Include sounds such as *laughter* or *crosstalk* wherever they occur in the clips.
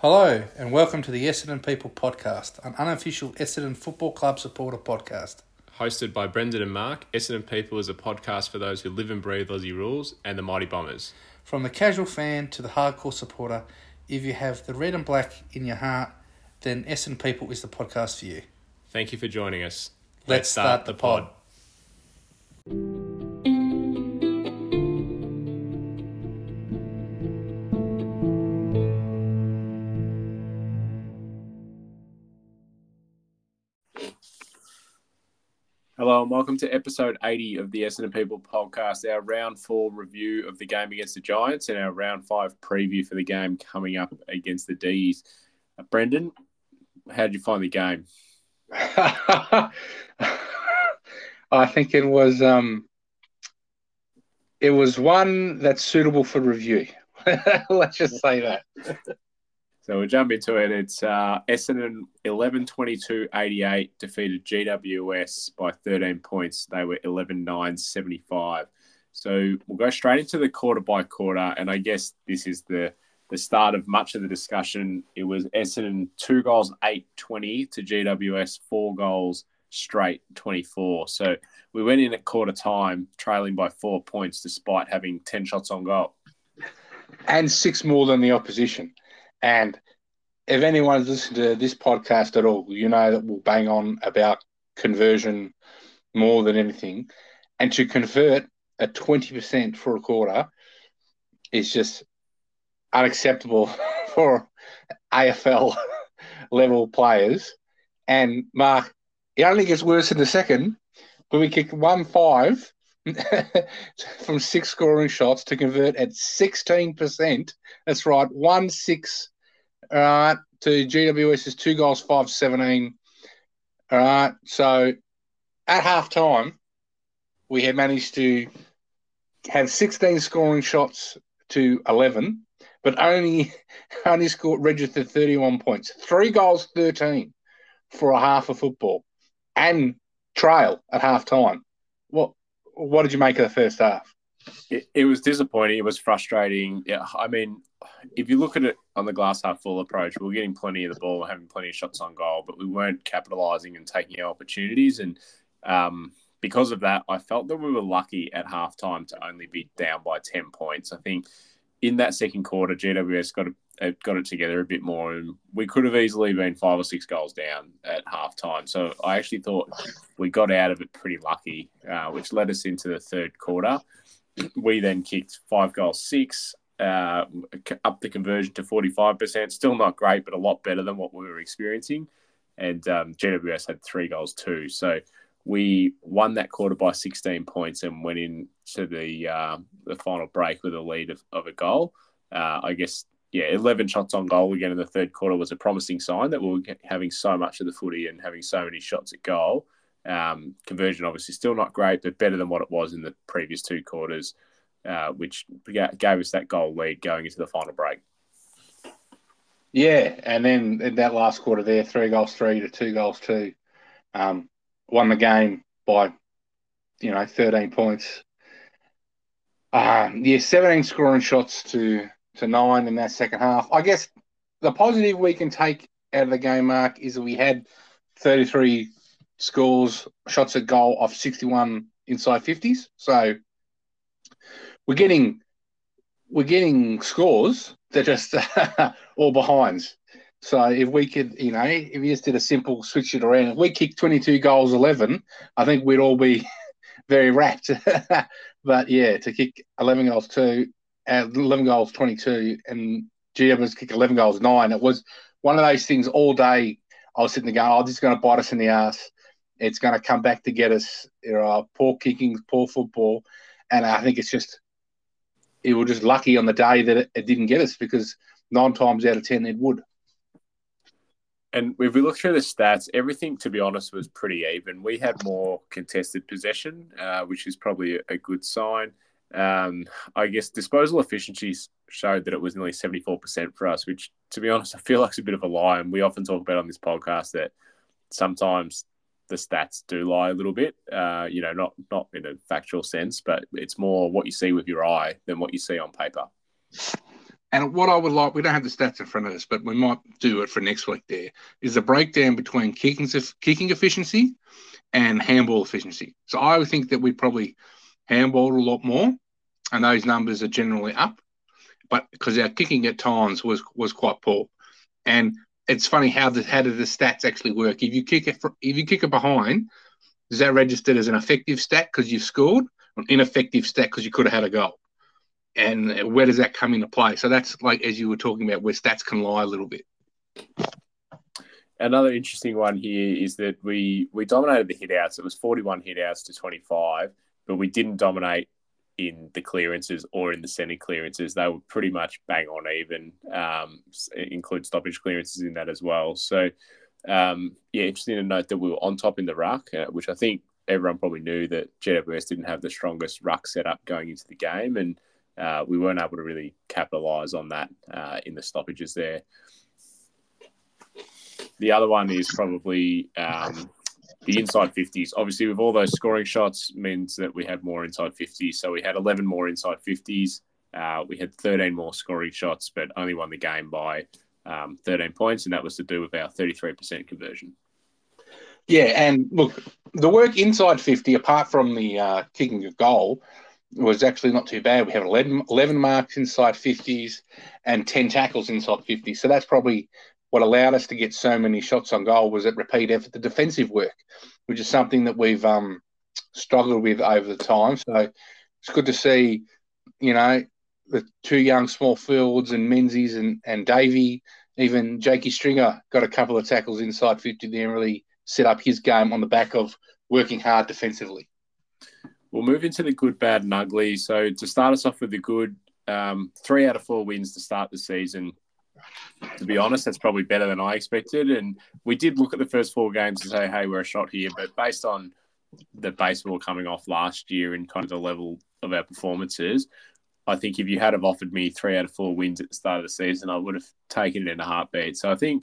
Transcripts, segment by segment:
Hello, and welcome to the Essendon People podcast, an unofficial Essendon Football Club supporter podcast. Hosted by Brendan and Mark, Essendon People is a podcast for those who live and breathe Aussie rules and the Mighty Bombers. From the casual fan to the hardcore supporter, if you have the red and black in your heart, then Essendon People is the podcast for you. Thank you for joining us. Let's, start, the pod. Hello and welcome to episode 80 of the Essendon People podcast, our round four review of the game against the Giants and our round five preview for the game coming up against the D's. Uh, Brendan, how did you find the game? *laughs* I think it was um, it was one that's suitable for review. *laughs* Let's just say that. So we'll jump into it. It's uh, Essendon 11 22 88 defeated GWS by 13 points. They were 11 9 75. So we'll go straight into the quarter by quarter. And I guess this is the, the start of much of the discussion. It was Essendon two goals, 8 20 to GWS, four goals straight 24. So we went in at quarter time trailing by four points despite having 10 shots on goal. And six more than the opposition. And if anyone's listened to this podcast at all, you know that we'll bang on about conversion more than anything. And to convert at 20% for a quarter is just unacceptable *laughs* for AFL *laughs* level players. And Mark, it only gets worse in the second when we kick 1 5 *laughs* from six scoring shots to convert at 16%. That's right, 1 6 all right, to GWS's two goals, 5 17. All right, so at half time, we had managed to have 16 scoring shots to 11, but only *laughs* only scored registered 31 points. Three goals, 13 for a half of football and trail at half time. What what did you make of the first half? It, it was disappointing. It was frustrating. Yeah, I mean, if you look at it on the glass half full approach, we were getting plenty of the ball, having plenty of shots on goal, but we weren't capitalising and taking our opportunities. And um, because of that, I felt that we were lucky at halftime to only be down by 10 points. I think in that second quarter, GWS got it, got it together a bit more, and we could have easily been five or six goals down at halftime. So I actually thought we got out of it pretty lucky, uh, which led us into the third quarter. We then kicked five goals, six, uh, up the conversion to 45%. Still not great, but a lot better than what we were experiencing. And um, GWS had three goals too. So we won that quarter by 16 points and went into the uh, the final break with a lead of, of a goal. Uh, I guess, yeah, 11 shots on goal again in the third quarter was a promising sign that we were having so much of the footy and having so many shots at goal. Um, conversion obviously still not great, but better than what it was in the previous two quarters uh, which gave us that goal lead going into the final break. Yeah, and then in that last quarter there, three goals three to two goals two, um, won the game by, you know, thirteen points. Um, yeah, seventeen scoring shots to to nine in that second half. I guess the positive we can take out of the game, Mark, is that we had thirty three scores, shots at goal off sixty one inside fifties. So we're getting we're getting scores that just *laughs* all behinds. So if we could, you know, if we just did a simple switch it around, if we kicked 22 goals 11, I think we'd all be *laughs* very wrapped. *laughs* but yeah, to kick 11 goals two, uh, 11 goals 22, and GWS kick 11 goals nine, it was one of those things all day. I was sitting there going, oh, this is going to bite us in the ass. It's going to come back to get us. You know, poor kicking, poor football. And I think it's just it were just lucky on the day that it, it didn't get us because nine times out of ten it would. And if we look through the stats, everything, to be honest, was pretty even. We had more contested possession, uh, which is probably a, good sign. Um, I guess disposal efficiencies showed that it was nearly 74% for us, which, to be honest, I feel like it's a bit of a lie. And we often talk about on this podcast that sometimes the stats do lie a little bit. Uh, you know, not not in a factual sense, but it's more what you see with your eye than what you see on paper. And what I would like, we don't have the stats in front of us, but we might do it for next week. There is a breakdown between kicking kicking efficiency and handball efficiency. So I would think that we probably handballed a lot more, and those numbers are generally up. But because our kicking at times was was quite poor, and it's funny how the how do the stats actually work? If you kick it for, if you kick it behind, is that registered as an effective stat because you've scored, or an ineffective stat because you could have had a goal? And where does that come into play? So that's like as you were talking about, where stats can lie a little bit. Another interesting one here is that we we dominated the hitouts. It was forty one hitouts to twenty five, but we didn't dominate in the clearances or in the centre clearances. They were pretty much bang on even. Um, include stoppage clearances in that as well. So um, yeah, interesting to note that we were on top in the ruck, uh, which I think everyone probably knew that GWS didn't have the strongest ruck setup going into the game, and uh, we weren't able to really capitalise on that uh, in the stoppages there. The other one is probably um, the inside 50s. Obviously, with all those scoring shots, means that we had more inside 50s. So we had 11 more inside 50s. Uh, we had 13 more scoring shots, but only won the game by um, 13 points, and that was to do with our 33% conversion. Yeah, and look, the work inside 50, apart from the uh, kicking a goal, was actually not too bad. We have 11, 11 marks inside 50s and 10 tackles inside 50. So that's probably what allowed us to get so many shots on goal was at repeat effort, the defensive work, which is something that we've um, struggled with over the time. So it's good to see, you know, the two young small fields and Menzies and, and Davey, even Jakey Stringer got a couple of tackles inside 50 there and really set up his game on the back of working hard defensively. We'll move into the good, bad, and ugly. So to start us off with the good, um, three out of four wins to start the season. To be honest, that's probably better than I expected. And we did look at the first four games and say, hey, we're a shot here. But based on the baseball coming off last year and kind of the level of our performances, I think if you had have offered me three out of four wins at the start of the season, I would have taken it in a heartbeat. So I think,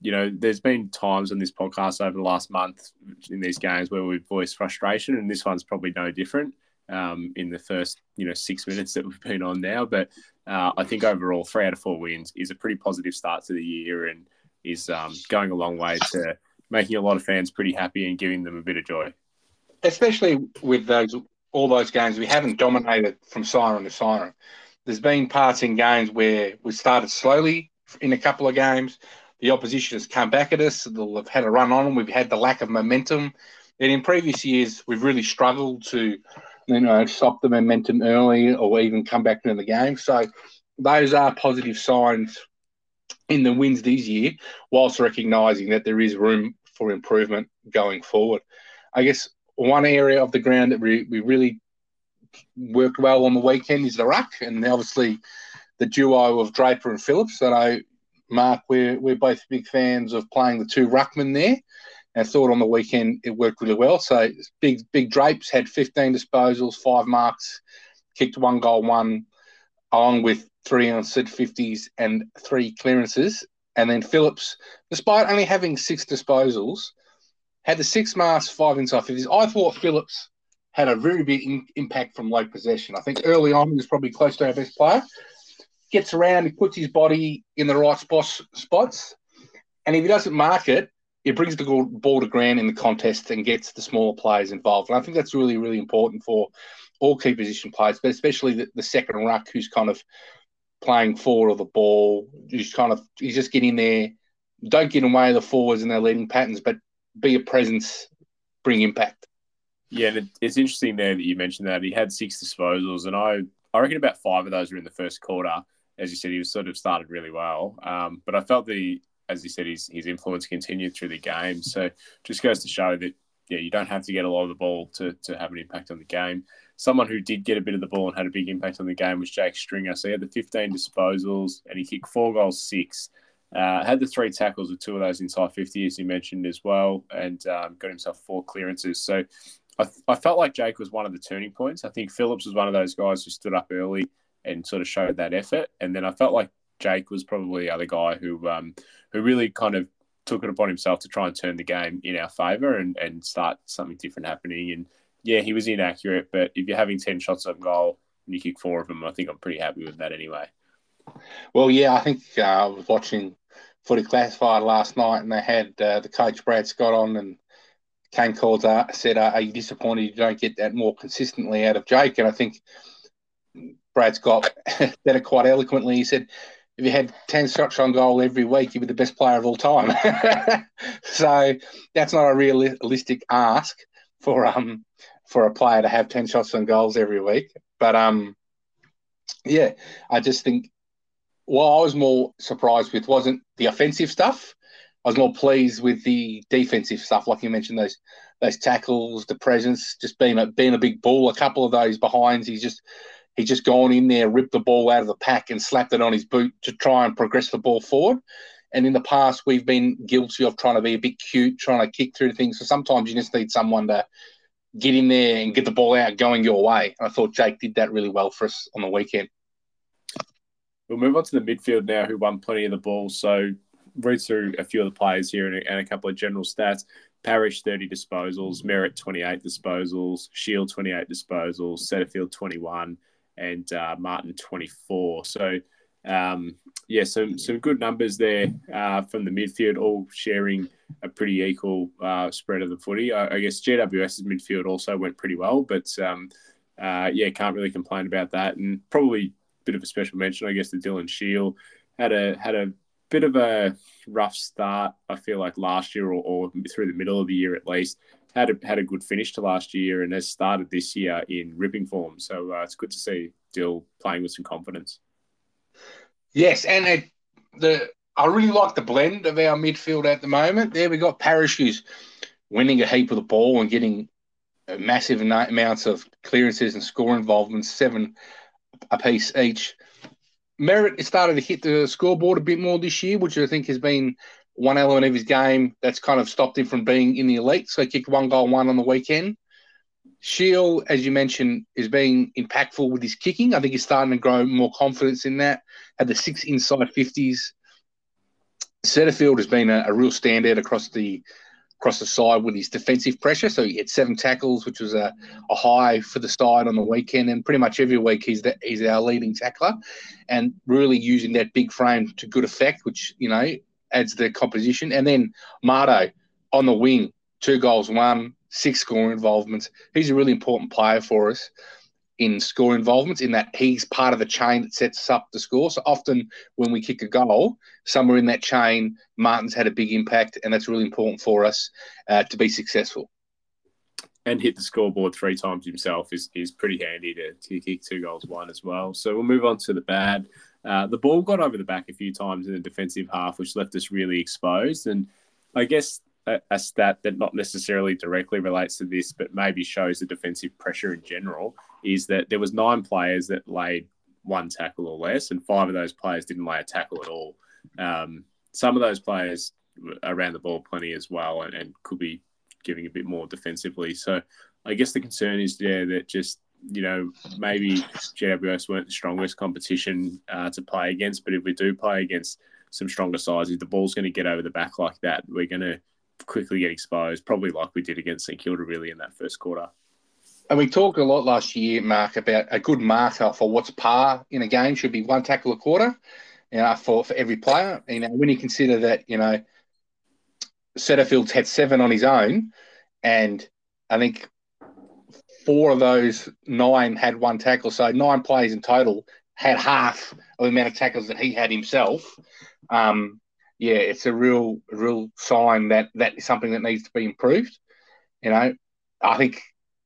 you know, there's been times on this podcast over the last month in these games where we've voiced frustration, and this one's probably no different um, in the first, you know, six minutes that we've been on now. But uh, I think overall, three out of four wins is a pretty positive start to the year and is um, going a long way to making a lot of fans pretty happy and giving them a bit of joy. Especially with those all those games, we haven't dominated from siren to siren. There's been parts in games where we started slowly in a couple of games. The opposition has come back at us. They'll have had a run on them. We've had the lack of momentum. And in previous years, we've really struggled to, you know, stop the momentum early or even come back into the game. So those are positive signs in the wins this year, whilst recognising that there is room for improvement going forward. I guess one area of the ground that we, we really worked well on the weekend is the ruck, and obviously the duo of Draper and Phillips. I know, Mark, we're, we're both big fans of playing the two ruckmen there. And thought on the weekend it worked really well. So big big Drapes had 15 disposals, five marks, kicked one goal, one, along with three Sid 50s and three clearances. And then Phillips, despite only having six disposals, had the six marks, five inside 50s. I thought Phillips had a very big in, impact from low possession. I think early on he was probably close to our best player. Gets around, he puts his body in the right spots, spots, and if he doesn't mark it, it brings the ball to ground in the contest and gets the smaller players involved. And I think that's really, really important for all key position players, but especially the, the second ruck who's kind of playing forward of the ball, who's kind of he's just getting there. Don't get in the way of the forwards and their leading patterns, but be a presence, bring impact. Yeah, it's interesting there that you mentioned that he had six disposals, and I I reckon about five of those were in the first quarter. As you said, he was sort of started really well, um, but I felt the as you said his his influence continued through the game. So just goes to show that yeah, you don't have to get a lot of the ball to to have an impact on the game. Someone who did get a bit of the ball and had a big impact on the game was Jake Stringer. So he had the 15 disposals and he kicked four goals, six. Uh, had the three tackles with two of those inside 50, as you mentioned as well, and um, got himself four clearances. So I, I, felt like Jake was one of the turning points. I think Phillips was one of those guys who stood up early and sort of showed that effort. And then I felt like Jake was probably the other guy who um, who really kind of took it upon himself to try and turn the game in our favour and, and start something different happening. And yeah, he was inaccurate, but if you're having 10 shots on goal and you kick four of them, I think I'm pretty happy with that anyway. Well, yeah, I think uh, I was watching Footy Classified last night, and they had uh, the coach Brad Scott on, and Kane Cornes uh, said, "Are you disappointed you don't get that more consistently out of Jake?" And I think Brad Scott *laughs* said it quite eloquently. He said, "If you had ten shots on goal every week, you'd be the best player of all time." *laughs* so that's not a realistic ask for um for a player to have ten shots on goals every week. But um, yeah, I just think what I was more surprised with wasn't the offensive stuff. I was more pleased with the defensive stuff, like you mentioned those those tackles, the presence, just being a being a big ball. A couple of those behinds, he's just he's just gone in there, ripped the ball out of the pack, and slapped it on his boot to try and progress the ball forward. And in the past, we've been guilty of trying to be a bit cute, trying to kick through things. So sometimes you just need someone to get in there and get the ball out going your way. And I thought Jake did that really well for us on the weekend. We'll move on to the midfield now, who won plenty of the ball. So read through a few of the players here and a, and a couple of general stats. Parish 30 disposals, Merrett 28 disposals, Shiel 28 disposals, Setterfield 21, and uh, Martin 24. So um, yeah, some some good numbers there uh, from the midfield, all sharing a pretty equal uh, spread of the footy. I, I, guess GWS's midfield also went pretty well, but um, uh, yeah, can't really complain about that. And probably a bit of a special mention, I guess, to Dylan Shiel. Had a had a bit of a rough start. I feel like last year, or, or through the middle of the year at least, had a had a good finish to last year, and has started this year in ripping form. So uh, it's good to see Dill playing with some confidence. Yes, and it, the I really like the blend of our midfield at the moment. There we got Parish who's winning a heap of the ball and getting massive amounts of clearances and score involvement, seven a piece each. Merrett has started to hit the scoreboard a bit more this year, which I think has been one element of his game that's kind of stopped him from being in the elite. So he kicked one goal, one on the weekend. Shiel, as you mentioned, is being impactful with his kicking. I think he's starting to grow more confidence in that. Had the six inside 50s. Setterfield has been a, a real standout across the across the side with his defensive pressure. So he had seven tackles, which was a, a high for the side on the weekend. And pretty much every week he's the, he's our leading tackler, and really using that big frame to good effect, which you know adds the composition. And then Marto on the wing, two goals, one six score involvements. He's a really important player for us in score involvements in that he's part of the chain that sets us up to score. So often when we kick a goal, somewhere in that chain, Martin's had a big impact, and that's really important for us uh, to be successful. And hit the scoreboard three times himself is, is pretty handy to, to kick two goals, one as well. So we'll move on to the bad. Uh, the ball got over the back a few times in the defensive half, which left us really exposed. And I guess a, a, stat that not necessarily directly relates to this, but maybe shows the defensive pressure in general, is that there was nine players that laid one tackle or less, and five of those players didn't lay a tackle at all. Um, some of those players around the ball plenty as well, and, and could be giving a bit more defensively. So I guess the concern is there that just you know maybe GWS weren't the strongest competition uh, to play against, but if we do play against some stronger sides, if the ball's going to get over the back like that, we're going to quickly get exposed, probably like we did against St Kilda really in that first quarter. And we talked a lot last year, Mark, about a good marker for what's par in a game should be one tackle a quarter, you know, for, for every player. You know, when you consider that, you know, Setterfield's had seven on his own, and I think four of those nine had one tackle. So nine players in total had half of the amount of tackles that he had himself. Um, yeah, it's a real, real sign that that is something that needs to be improved. You know, I think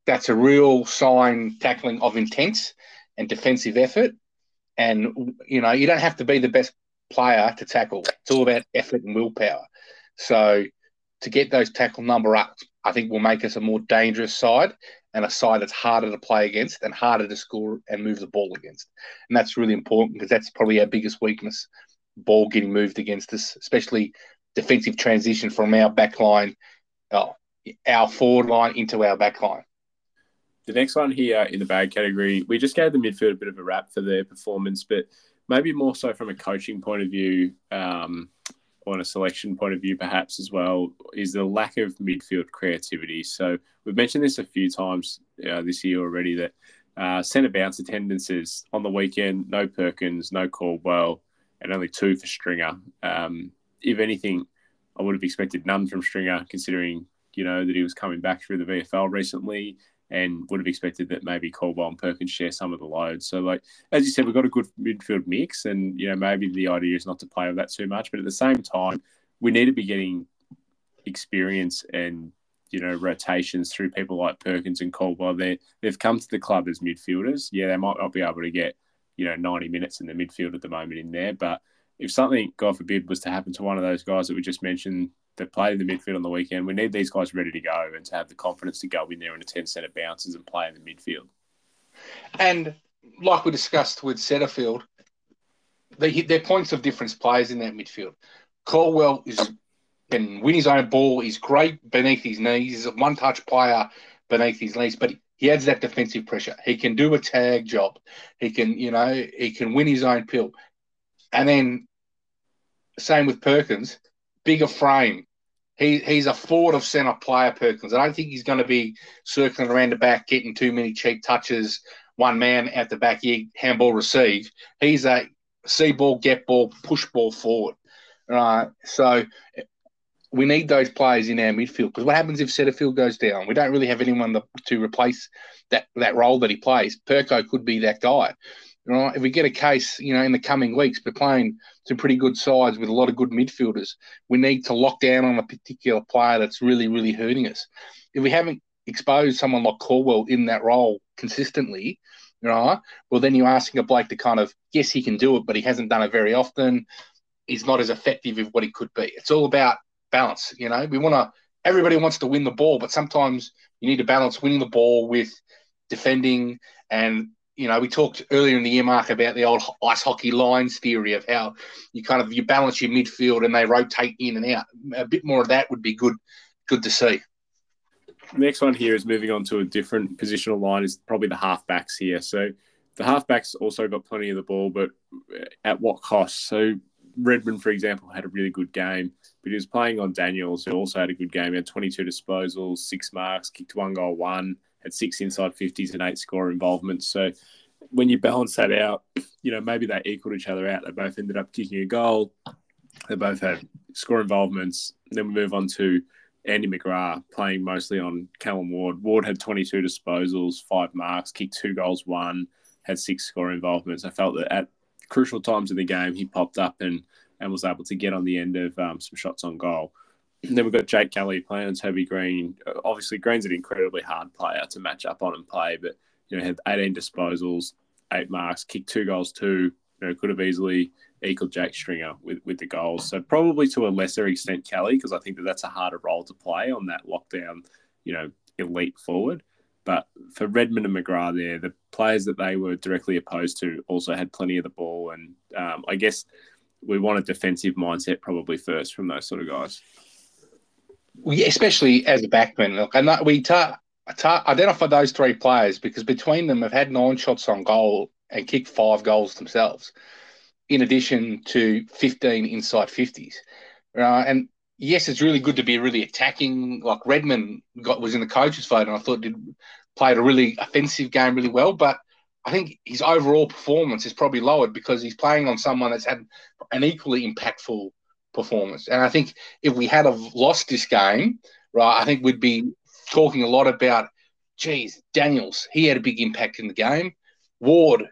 that's a real sign tackling of intent and defensive effort. And you know, you don't have to be the best player to tackle. It's all about effort and willpower. So to get those tackle number up, I think will make us a more dangerous side and a side that's harder to play against and harder to score and move the ball against. And that's really important because that's probably our biggest weakness ball getting moved against us, especially defensive transition from our back line, oh, our forward line into our back line. The next one here in the bad category, we just gave the midfield a bit of a rap for their performance, but maybe more so from a coaching point of view, um, or a selection point of view, perhaps as well, is the lack of midfield creativity. So we've mentioned this a few times uh, this year already that Uh, centre bounce attendances on the weekend, no Perkins, no Caldwell, and only two for Stringer. Um, if anything, I would have expected none from Stringer, considering you know that he was coming back through the VFL recently, and would have expected that maybe Caldwell and Perkins share some of the load. So, like as you said, we've got a good midfield mix, and you know maybe the idea is not to play with that too much, but at the same time, we need to be getting experience and you know rotations through people like Perkins and Caldwell. They they've come to the club as midfielders. Yeah, they might not be able to get you know ninety minutes in the midfield at the moment in there, but if something, God forbid, was to happen to one of those guys that we just mentioned that played in the midfield on the weekend, we need these guys ready to go and to have the confidence to go in there in a 10 centre bounces and play in the midfield. And like we discussed with Setterfield, they, they're points of difference players in that midfield. Caldwell is can win his own ball. He's great beneath his knees. He's a one-touch player beneath his knees, but he adds that defensive pressure. He can do a tag job. He can, you know, he can win his own pill. And then same with Perkins, bigger frame. He he's a forward of centre player, Perkins. I don't think he's going to be circling around the back, getting too many cheap touches, one man at the back, handball receive. He's a see ball, get ball, push ball forward. Right. So we need those players in our midfield because what happens if Setterfield goes down? We don't really have anyone to, to replace that that role that he plays. Perko could be that guy. Right? If we get a case, you know, in the coming weeks, we're playing some pretty good sides with a lot of good midfielders. We need to lock down on a particular player that's really, really hurting us. If we haven't exposed someone like Caldwell in that role consistently, right? Well, then you're asking a Blake to kind of, yes, he can do it, but he hasn't done it very often. He's not as effective as what he could be. It's all about balance. You know, we want to. Everybody wants to win the ball, but sometimes you need to balance winning the ball with defending. And you know, we talked earlier in the year, Mark, about the old ice hockey lines theory of how you kind of you balance your midfield and they rotate in and out. A bit more of that would be good. Good to see. Next one here is moving on to a different positional line is probably the halfbacks here. So the halfbacks also got plenty of the ball, but at what cost? So Redman, for example, had a really good game, but he was playing on Daniels, who also had a good game. He had 22 disposals, six marks, kicked one goal, one, six inside 50s and eight score involvements. So when you balance that out, you know, maybe they equaled each other out. They both ended up kicking a goal. They both had score involvements. Then we move on to Andy McGrath playing mostly on Callan Ward. Ward had 22 disposals, five marks, kicked two goals, one, had six score involvements. I felt that at crucial times in the game, he popped up and and was able to get on the end of um, some shots on goal. Then we've got Jake Kelly playing on Toby Greene. Obviously, Greene's an incredibly hard player to match up on and play, but you know had 18 disposals, eight marks, kicked two goals, too. You know, could have easily equaled Jake Stringer with, with the goals. So probably to a lesser extent Kelly, because I think that that's a harder role to play on that lockdown, you know, elite forward. But for Redman and McGrath, there, the players that they were directly opposed to also had plenty of the ball, and um, I guess we want a defensive mindset probably first from those sort of guys. Yeah, especially as a backman. Look, and we ta- ta- identify those three players because between them have had nine shots on goal and kicked five goals themselves, in addition to 15 inside 50s. Right? And yes, it's really good to be really attacking. Like Redman got was in the coaches' vote, and I thought did played a really offensive game really well. But I think his overall performance is probably lowered because he's playing on someone that's had an equally impactful performance. And I think if we had have lost this game, right, I think we'd be talking a lot about, geez, Daniels, he had a big impact in the game. Ward,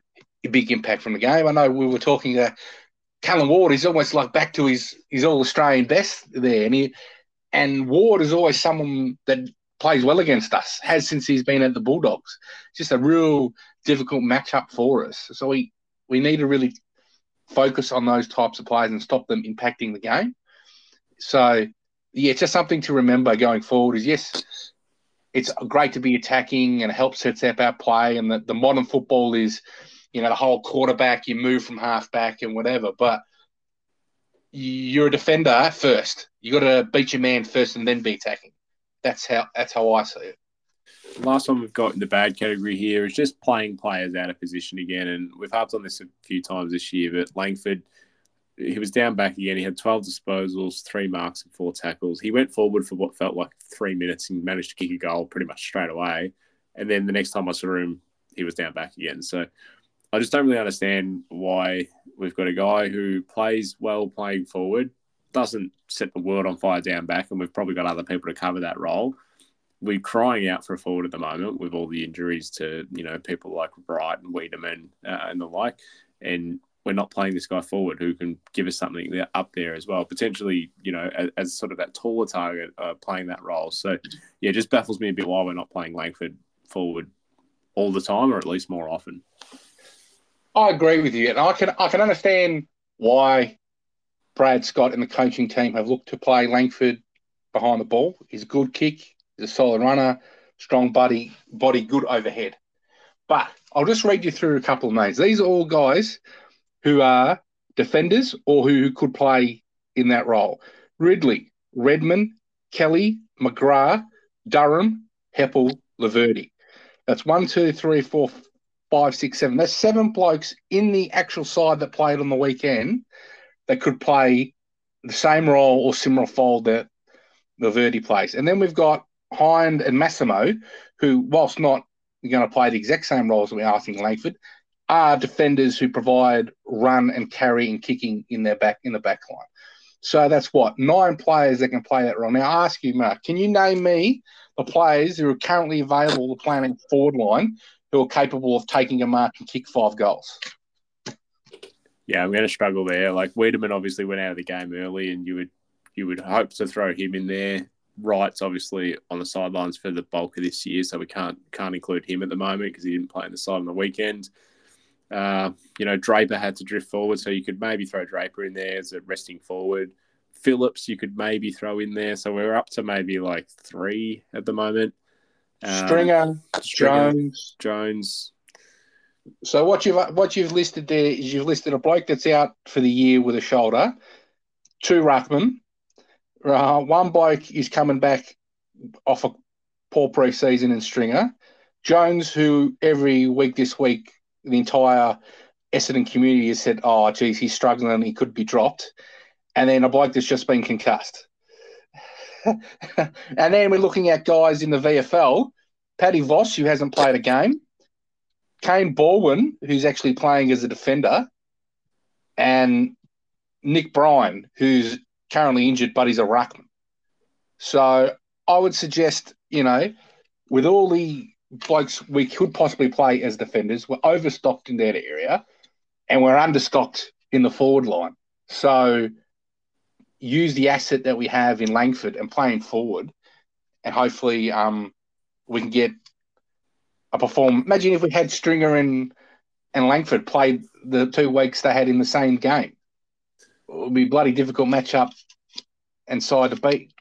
a big impact from the game. I know we were talking to Callan Ward, he's almost like back to his his all Australian best there. And he, and Ward is always someone that plays well against us, has since he's been at the Bulldogs. Just a real difficult matchup for us. So we, we need to really focus on those types of players and stop them impacting the game. So yeah, it's just something to remember going forward is yes, it's great to be attacking and help set up our play. And the, the modern football is, you know, the whole quarterback, you move from half back and whatever. But you're a defender first. You got to beat your man first and then be attacking. That's how that's how I see it. Last one we've got in the bad category here is just playing players out of position again, and we've harped on this a few times this year. But Langford, he was down back again. He had 12 disposals, three marks, and four tackles. He went forward for what felt like three minutes and managed to kick a goal pretty much straight away. And then the next time I saw him, he was down back again. So I just don't really understand why we've got a guy who plays well playing forward, doesn't set the world on fire down back, and we've probably got other people to cover that role. We're crying out for a forward at the moment with all the injuries to you know people like Wright and Weideman uh, and the like, and we're not playing this guy forward who can give us something up there as well, potentially, you know, as, as sort of that taller target uh, playing that role. So, yeah, just baffles me a bit why we're not playing Langford forward all the time or at least more often. I agree with you, and I can I can understand why Brad Scott and the coaching team have looked to play Langford behind the ball. He's a good kick, a solid runner, strong body, body good overhead. But I'll just read you through a couple of names. These are all guys who are defenders or who could play in that role. Ridley, Redman, Kelly, McGrath, Durham, Heppell, Laverty. That's one, two, three, four, five, six, seven. That's seven blokes in the actual side that played on the weekend that could play the same role or similar fold that Laverty plays. And then we've got Hind and Massimo, who, whilst not going to play the exact same roles that we're asking Langford, are defenders who provide run and carry and kicking in their back in the back line. So that's what nine players that can play that role. Now, I ask you, Mark, can you name me the players who are currently available to play in forward line who are capable of taking a mark and kick five goals? Yeah, I'm going to struggle there. Like Weideman obviously went out of the game early, and you would you would hope to throw him in there. Wright's obviously on the sidelines for the bulk of this year, so we can't can't include him at the moment because he didn't play on the side on the weekend. Uh, you know, Draper had to drift forward, so you could maybe throw Draper in there as a resting forward. Phillips, you could maybe throw in there. So we're up to maybe like three at the moment. Uh, Stringer, Stringer, Jones, Jones. So what you've what you've listed there is you've listed a bloke that's out for the year with a shoulder, two ruckman, uh, one bloke is coming back off a poor pre-season in Stringer, Jones, who every week this week the entire Essendon community has said, "Oh, geez, he's struggling. And he could be dropped," and then a bloke that's just been concussed. *laughs* and then we're looking at guys in the VFL, Paddy Voss, who hasn't played a game, Kaine Baldwin, who's actually playing as a defender, and Nick Bryan, who's currently injured, but he's a ruckman. So I would suggest, you know, with all the blokes we could possibly play as defenders. We're overstocked in that area, and we're understocked in the forward line. So use the asset that we have in Langford and playing forward, and hopefully um, we can get a perform. Imagine if we had Stringer and and Langford played the two weeks they had in the same game. It would be bloody difficult matchup and side to beat.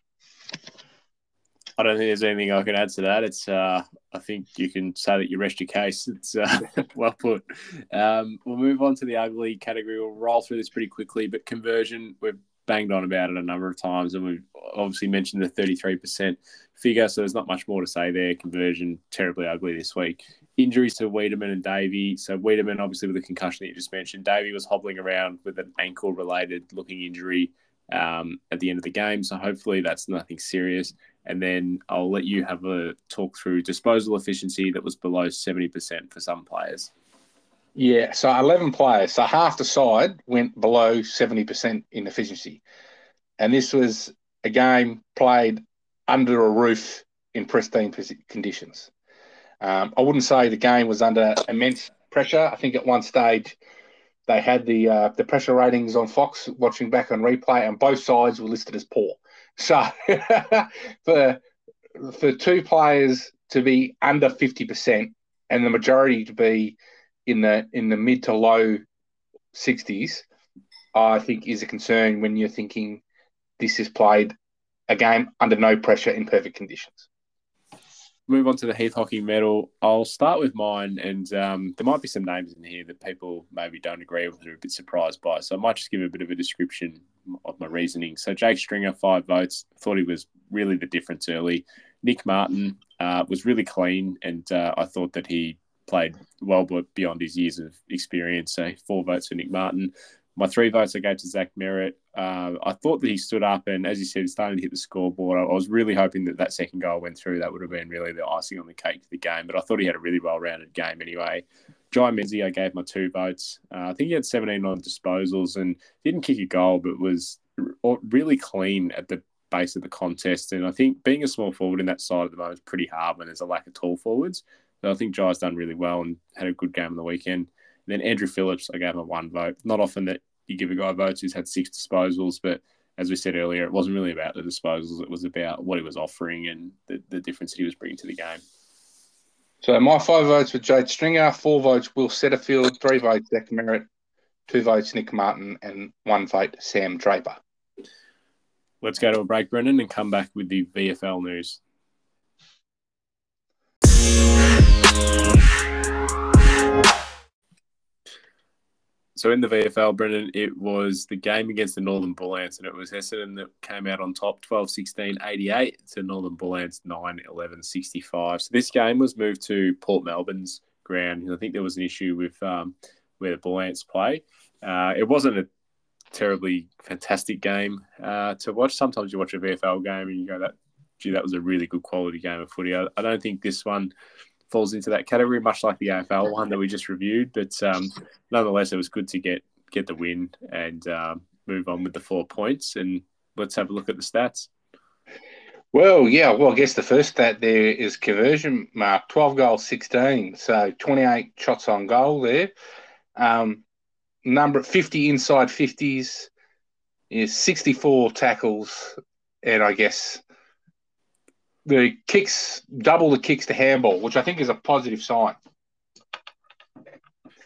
I don't think there's anything I can add to that. It's uh, I think you can say that you rest your case. *laughs* It's uh, *laughs* well put. Um, we'll move on to the ugly category. We'll roll through this pretty quickly, but conversion we've banged on about it a number of times, and we've obviously mentioned the 33% figure. So there's not much more to say there. Conversion terribly ugly this week. Injuries to Weideman and Davey. So Weideman obviously with the concussion that you just mentioned. Davey was hobbling around with an ankle-related looking injury um, at the end of the game. So hopefully that's nothing serious and then I'll let you have a talk through disposal efficiency that was below 70% for some players. Yeah, so 11 players, so half the side went below 70% in efficiency. And this was a game played under a roof in pristine conditions. Um, I wouldn't say the game was under immense pressure. I think at one stage they had the uh, the pressure ratings on Fox watching back on replay, and both sides were listed as poor. So *laughs* for for two players to be under fifty percent and the majority to be in the in the mid to low sixties, I think is a concern when you're thinking this is played a game under no pressure in perfect conditions. Move on to the Heath Hockey medal. I'll start with mine, and um, there might be some names in here that people maybe don't agree with or a bit surprised by. So I might just give a bit of a description of my reasoning. So Jake Stringer, five votes. Thought he was really the difference early. Nic Martin uh, was really clean, and uh, I thought that he played well beyond his years of experience. So four votes for Nic Martin. My three votes I gave to Zach Merrett. Uh, I thought that he stood up and, as you said, starting to hit the scoreboard. I was really hoping that that second goal went through. That would have been really the icing on the cake to the game. But I thought he had a really well-rounded game anyway. Jye Menzie, I gave my two votes. Uh, I think he had 17 on disposals and didn't kick a goal, but was really clean at the base of the contest. And I think being a small forward in that side at the moment is pretty hard when there's a lack of tall forwards. So I think Jye's done really well and had a good game on the weekend. And then Andrew Phillips, I gave him a one vote. Not often that you give a guy votes who's had six disposals, but as we said earlier, it wasn't really about the disposals. It was about what he was offering and the, the difference that he was bringing to the game. So my five votes were Jake Stringer, four votes Will Setterfield, three votes Zach Merrett, two votes Nic Martin, and one vote Sam Draper. Let's go to a break, Brendan, and come back with the VFL news. So in the VFL, Brendan, it was the game against the Northern Bull Ants, and it was Essendon that came out on top 12 16 88 to Northern Bull Ants 9 11 65. So this game was moved to Port Melbourne's ground. I think there was an issue with um, where the Bull Ants play. Uh, it wasn't a terribly fantastic game uh, to watch. Sometimes you watch a VFL game and you go, that, gee, that was a really good quality game of footy. I, I don't think this one falls into that category, much like the AFL one that we just reviewed. But um, nonetheless, it was good to get get the win and um, move on with the four points. And let's have a look at the stats. Well, yeah. Well, I guess the first stat there is conversion mark 12 goals, 16. So 28 shots on goal there. Um, number 50 inside 50s is 64 tackles. And I guess the kicks double the kicks to handball, which I think is a positive sign.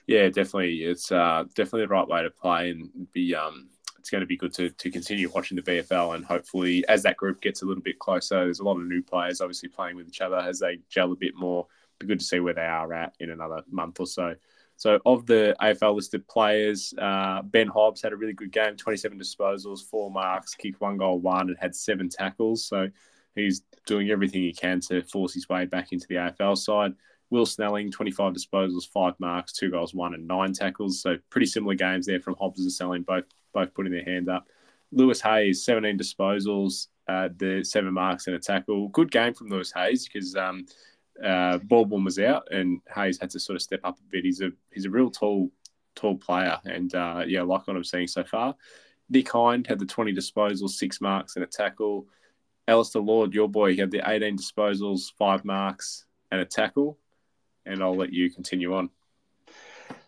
Yeah, definitely. It's uh, definitely the right way to play, and be um, it's going to be good to, to continue watching the VFL and hopefully, as that group gets a little bit closer, there's a lot of new players obviously playing with each other as they gel a bit more. Be good to see where they are at in another month or so. So, of the AFL listed players, uh, Ben Hobbs had a really good game 27 disposals, four marks, kicked one goal, one, and had seven tackles. So, He's doing everything he can to force his way back into the AFL side. Will Snelling, 25 disposals, five marks, two goals, one, and nine tackles. So pretty similar games there from Hobbs and Snelling, both both putting their hand up. Lewis Hayes, 17 disposals, uh, the seven marks and a tackle. Good game from Lewis Hayes because um, uh, Baldwin was out and Hayes had to sort of step up a bit. He's a he's a real tall tall player, and uh, yeah, like what I'm seeing so far. Nick Hind had the 20 disposals, six marks and a tackle. Alastair Lord, your boy, he had the 18 disposals, five marks, and a tackle. And I'll let you continue on.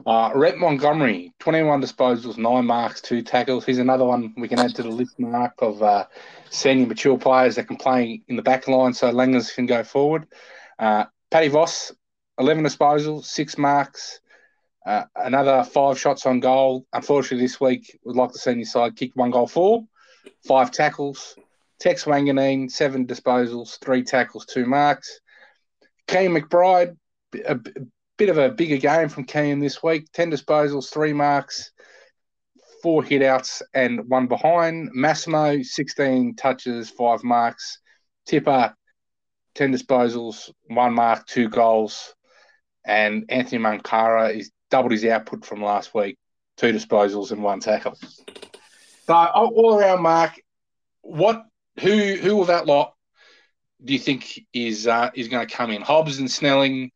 Uh, Rhett Montgomery, 21 disposals, nine marks, two tackles. He's another one we can add to the list, Mark, of uh, senior mature players that can play in the back line so Langers can go forward. Uh, Paddy Voss, 11 disposals, six marks, uh, another five shots on goal. Unfortunately, this week, we'd like the senior side kick one goal four, five tackles, Tex Wanganeen, seven disposals, three tackles, two marks. Kean McBride, a, a bit of a bigger game from Kean this week. 10 disposals, three marks, four hitouts, and one behind. Massimo, 16 touches, five marks. Tipper, 10 disposals, one mark, two goals. And Anthony Munkara is doubled his output from last week, two disposals and one tackle. So all around, Mark, what who who of that lot do you think is uh, is going to come in? Hobbs and Snelling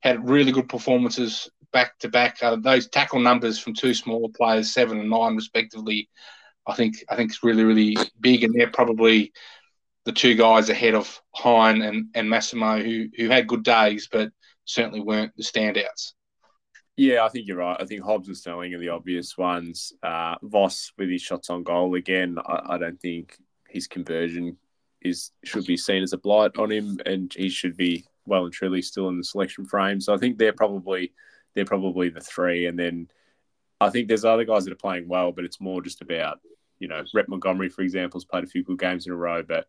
had really good performances back to back. Uh, those tackle numbers from two smaller players, seven and nine respectively, I think I think it's really really big, and they're probably the two guys ahead of Hind and, and Massimo who who had good days, but certainly weren't the standouts. Yeah, I think you're right. I think Hobbs and Snelling are the obvious ones. Uh, Voss with his shots on goal again. I, I don't think his conversion is should be seen as a blight on him, and he should be well and truly still in the selection frame. So I think they're probably they're probably the three, and then I think there's other guys that are playing well, but it's more just about you know Rhett Montgomery, for example, has played a few good games in a row, but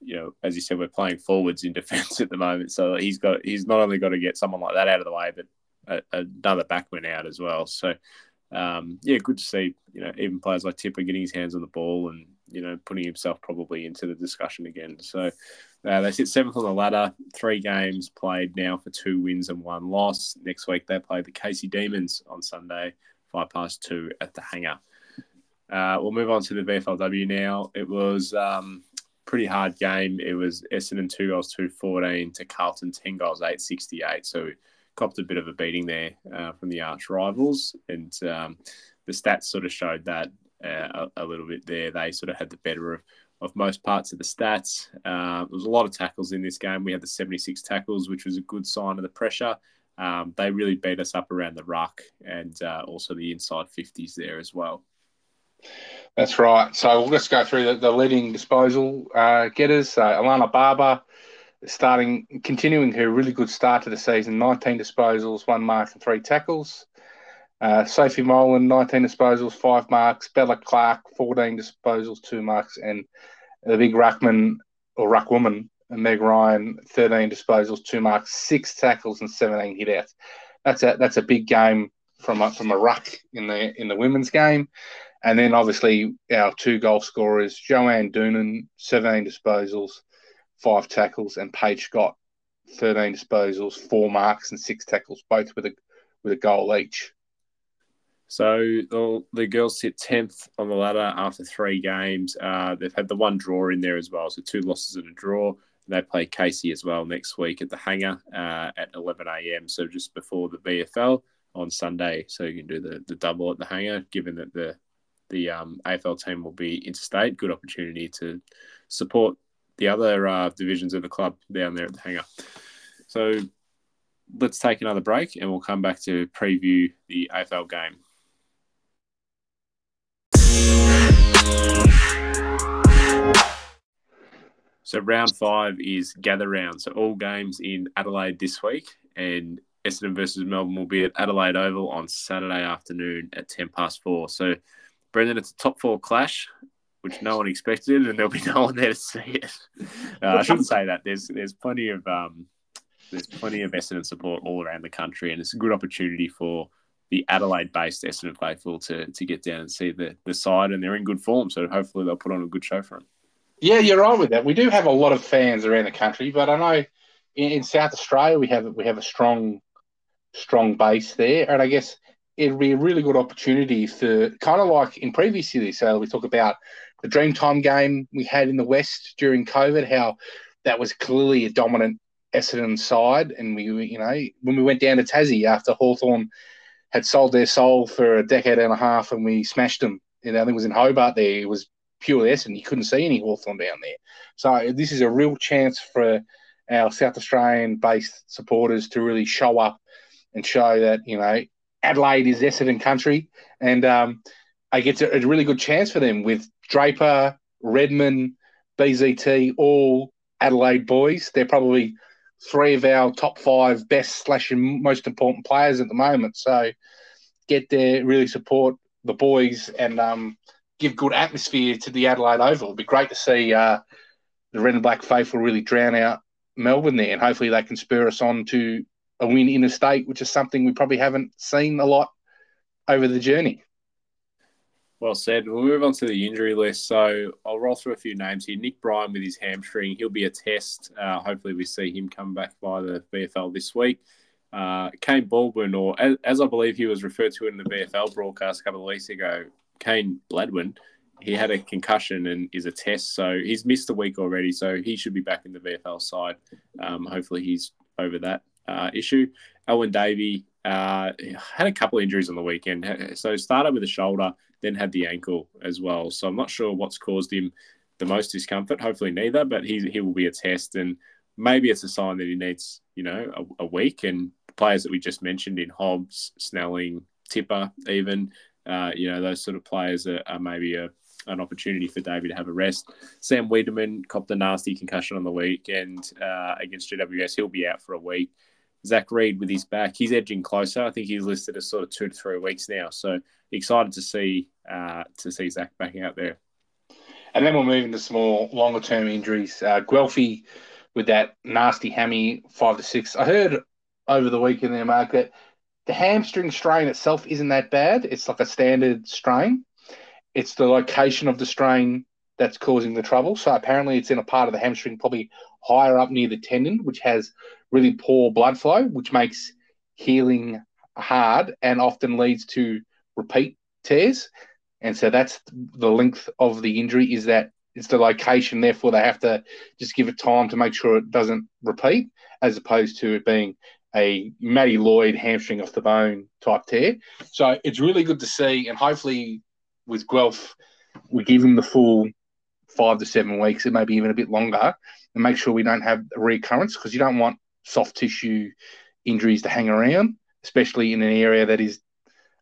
you know, as you said, we're playing forwards in *laughs* defence at the moment, so he's got he's not only got to get someone like that out of the way, but a, another backman out as well. So um, yeah, good to see you know even players like Tipper getting his hands on the ball and you know, putting himself probably into the discussion again. So uh, they sit seventh on the ladder, three games played now for two wins and one loss. Next week they play the Casey Demons on Sunday, five past two at the Hangar. Uh, we'll move on to the VFLW now. It was um, pretty hard game. It was Essendon two goals, two fourteen to Carlton ten goals, eight sixty eight. So copped a bit of a beating there uh, from the arch rivals, and um, the stats sort of showed that uh, a, a, little bit there. They sort of had the better of, of most parts of the stats. Uh, there was a lot of tackles in this game. We had the seventy six tackles, which was a good sign of the pressure. Um, they really beat us up around the ruck and uh, also the inside 50s there as well. That's right. So we'll just go through the, the leading disposal uh, getters. Uh, Alana Barber starting, continuing her really good start to the season 19 disposals, one mark, and three tackles. Uh, Sophie Molan, 19 disposals, five marks. Bella Clark, 14 disposals, two marks. And the big ruckman or ruckwoman, Meg Ryan, 13 disposals, two marks, six tackles, and 17 hitouts. That's a that's a big game from a, from a ruck in the in the women's game. And then obviously our two goal scorers, Joanne Doonan, 17 disposals, five tackles, and Paige Scott, 13 disposals, four marks, and six tackles, both with a with a goal each. So the, the girls sit 10th on the ladder after three games. Uh, they've had the one draw in there as well, so two losses and a draw. They play Casey as well next week at the hangar uh, at 11 a.m. So just before the VFL on Sunday. So you can do the, the double at the hangar, given that the the um, AFL team will be interstate. Good opportunity to support the other uh, divisions of the club down there at the hangar. So let's take another break and we'll come back to preview the AFL game. So round five is gather round. So all games in Adelaide this week, and Essendon versus Melbourne will be at Adelaide Oval on Saturday afternoon at ten past four. So Brendan, it's a top four clash, which no one expected, and there'll be no one there to see it. Uh, I shouldn't say that. There's there's plenty of um, there's plenty of Essendon support all around the country, and it's a good opportunity for the Adelaide-based Essendon faithful to to get down and see the the side, and they're in good form. So hopefully they'll put on a good show for them. Yeah, you're right with that. We do have a lot of fans around the country, but I know in, in South Australia we have we have a strong strong base there, and I guess it'd be a really good opportunity for kind of like in previous years. So we talk about the Dreamtime game we had in the West during COVID, how that was clearly a dominant Essendon side. And we, you know, when we went down to Tassie after Hawthorn had sold their soul for a decade and a half and we smashed them, you know, I think it was in Hobart there, it was pure Essendon. You couldn't see any Hawthorn down there. So this is a real chance for our South Australian based supporters to really show up and show that, you know, Adelaide is Essendon country, and um, I get a, a, really good chance for them with Draper, Redman, BZT, all Adelaide boys. They're probably three of our top five best slash most important players at the moment. So get there, really support the boys, and um, give good atmosphere to the Adelaide Oval. It'd be great to see uh, the red and black faithful really drown out Melbourne there, and hopefully they can spur us on to a win in a state, which is something we probably haven't seen a lot over the journey. Well said. We'll move on to the injury list. So I'll roll through a few names here. Nick Bryan with his hamstring, he'll be a test. Uh, hopefully, we see him come back by the VFL this week. Uh, Kaine Baldwin, or as, as, I believe he was referred to in the VFL broadcast a couple of weeks ago, Kane Bladwin, he had a concussion and is a test. So he's missed a week already. So he should be back in the VFL side. Um, hopefully, he's over that uh, issue. Alwyn Davey uh, had a couple of injuries on the weekend. So started with a shoulder, then had the ankle as well. So I'm not sure what's caused him the most discomfort. Hopefully neither, but he he will be a test, and maybe it's a sign that he needs you know a, a week. And players that we just mentioned in Hobbs, Snelling, Tipper, even uh, you know those sort of players are, are maybe a an opportunity for Davey to have a rest. Sam Weideman copped a nasty concussion on the weekend uh, against GWS. He'll be out for a week. Zach Reid with his back, he's edging closer. I think he's listed as sort of two to three weeks now. So excited to see uh, to see Zach back out there. And then we'll move into some more longer term injuries. Uh, Guelfi with that nasty hammy five to six. I heard over the weekend there, Mark, that the hamstring strain itself isn't that bad. It's like a standard strain. It's the location of the strain that's causing the trouble. So apparently, it's in a part of the hamstring, probably higher up near the tendon, which has really poor blood flow, which makes healing hard and often leads to repeat tears. and so that's the length of the injury. Is that it's the location, therefore they have to just give it time to make sure it doesn't repeat, as opposed to it being a Matty Lloyd hamstring off the bone type tear. So it's really good to see, and hopefully with Guelph, we give him the full five to seven weeks, and maybe even a bit longer, and make sure we don't have a recurrence because you don't want soft tissue injuries to hang around, especially in an area that is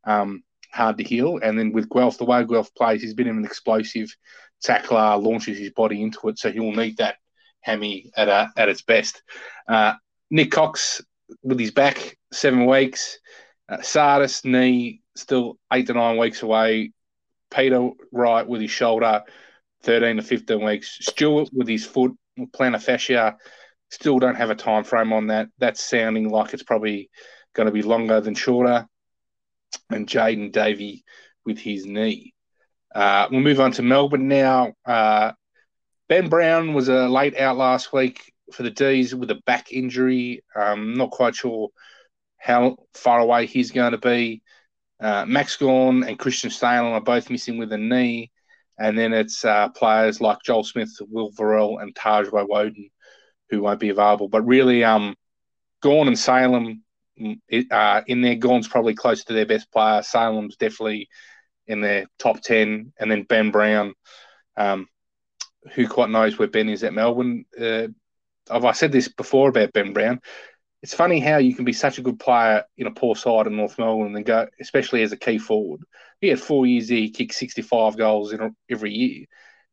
um, hard to heal. And then with Guelph, the way Guelph plays, he's been an explosive tackler, launches his body into it, so he will need that hammy at a, at its best. Uh, Nick Cox with his back, seven weeks. Uh, Sardis knee still eight to nine weeks away. Peter Wright with his shoulder, 13 to 15 weeks. Stewart with his foot, plantar fascia, still don't have a time frame on that. That's sounding like it's probably going to be longer than shorter. And Jayden Davey with his knee. Uh, we'll move on to Melbourne now. Uh, ben Brown was a late out last week for the D's with a back injury. Um, not quite sure how far away he's going to be. Uh, Max Gawn and Christian Salem are both missing with a knee. And then it's uh, players like Joel Smith, Will Verrall, and Taj Woewodin who won't be available. But really, um, Gawn and Salem mm, uh, in there. Gawn's probably close to their best player. Salem's definitely in their top 10. And then Ben Brown, um, who quite knows where Ben is at Melbourne. Uh, I've I said this before about Ben Brown. It's funny how you can be such a good player in a poor side in North Melbourne and go, especially as a key forward. He had four years there, he kicked 65 goals in a, every year,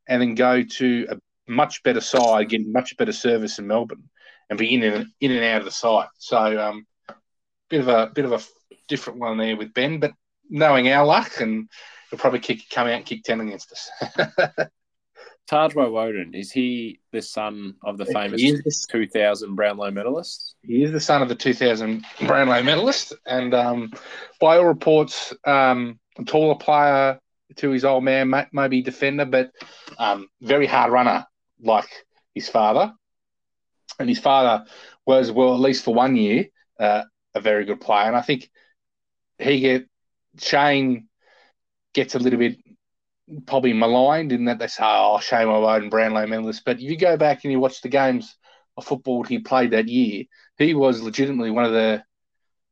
and then go to a much better side, getting much better service in Melbourne, and be in and in and out of the side. So, um, bit of a bit of a different one there with Ben, but knowing our luck, and he'll probably kick, come out and kick ten against us. *laughs* Taj Woewodin, is he the son of the famous the, 2000 Brownlow medalist? He is the son of the 2000 Brownlow medalist, and um, by all reports, um, a taller player to his old man, maybe defender, but um, very hard runner like his father. And his father was, well, at least for one year, uh, a very good player. And I think he get Shane gets a little bit probably maligned in that they say, oh, shame Shane and Brownlow medalist. But if you go back and you watch the games of football he played that year, he was legitimately one of the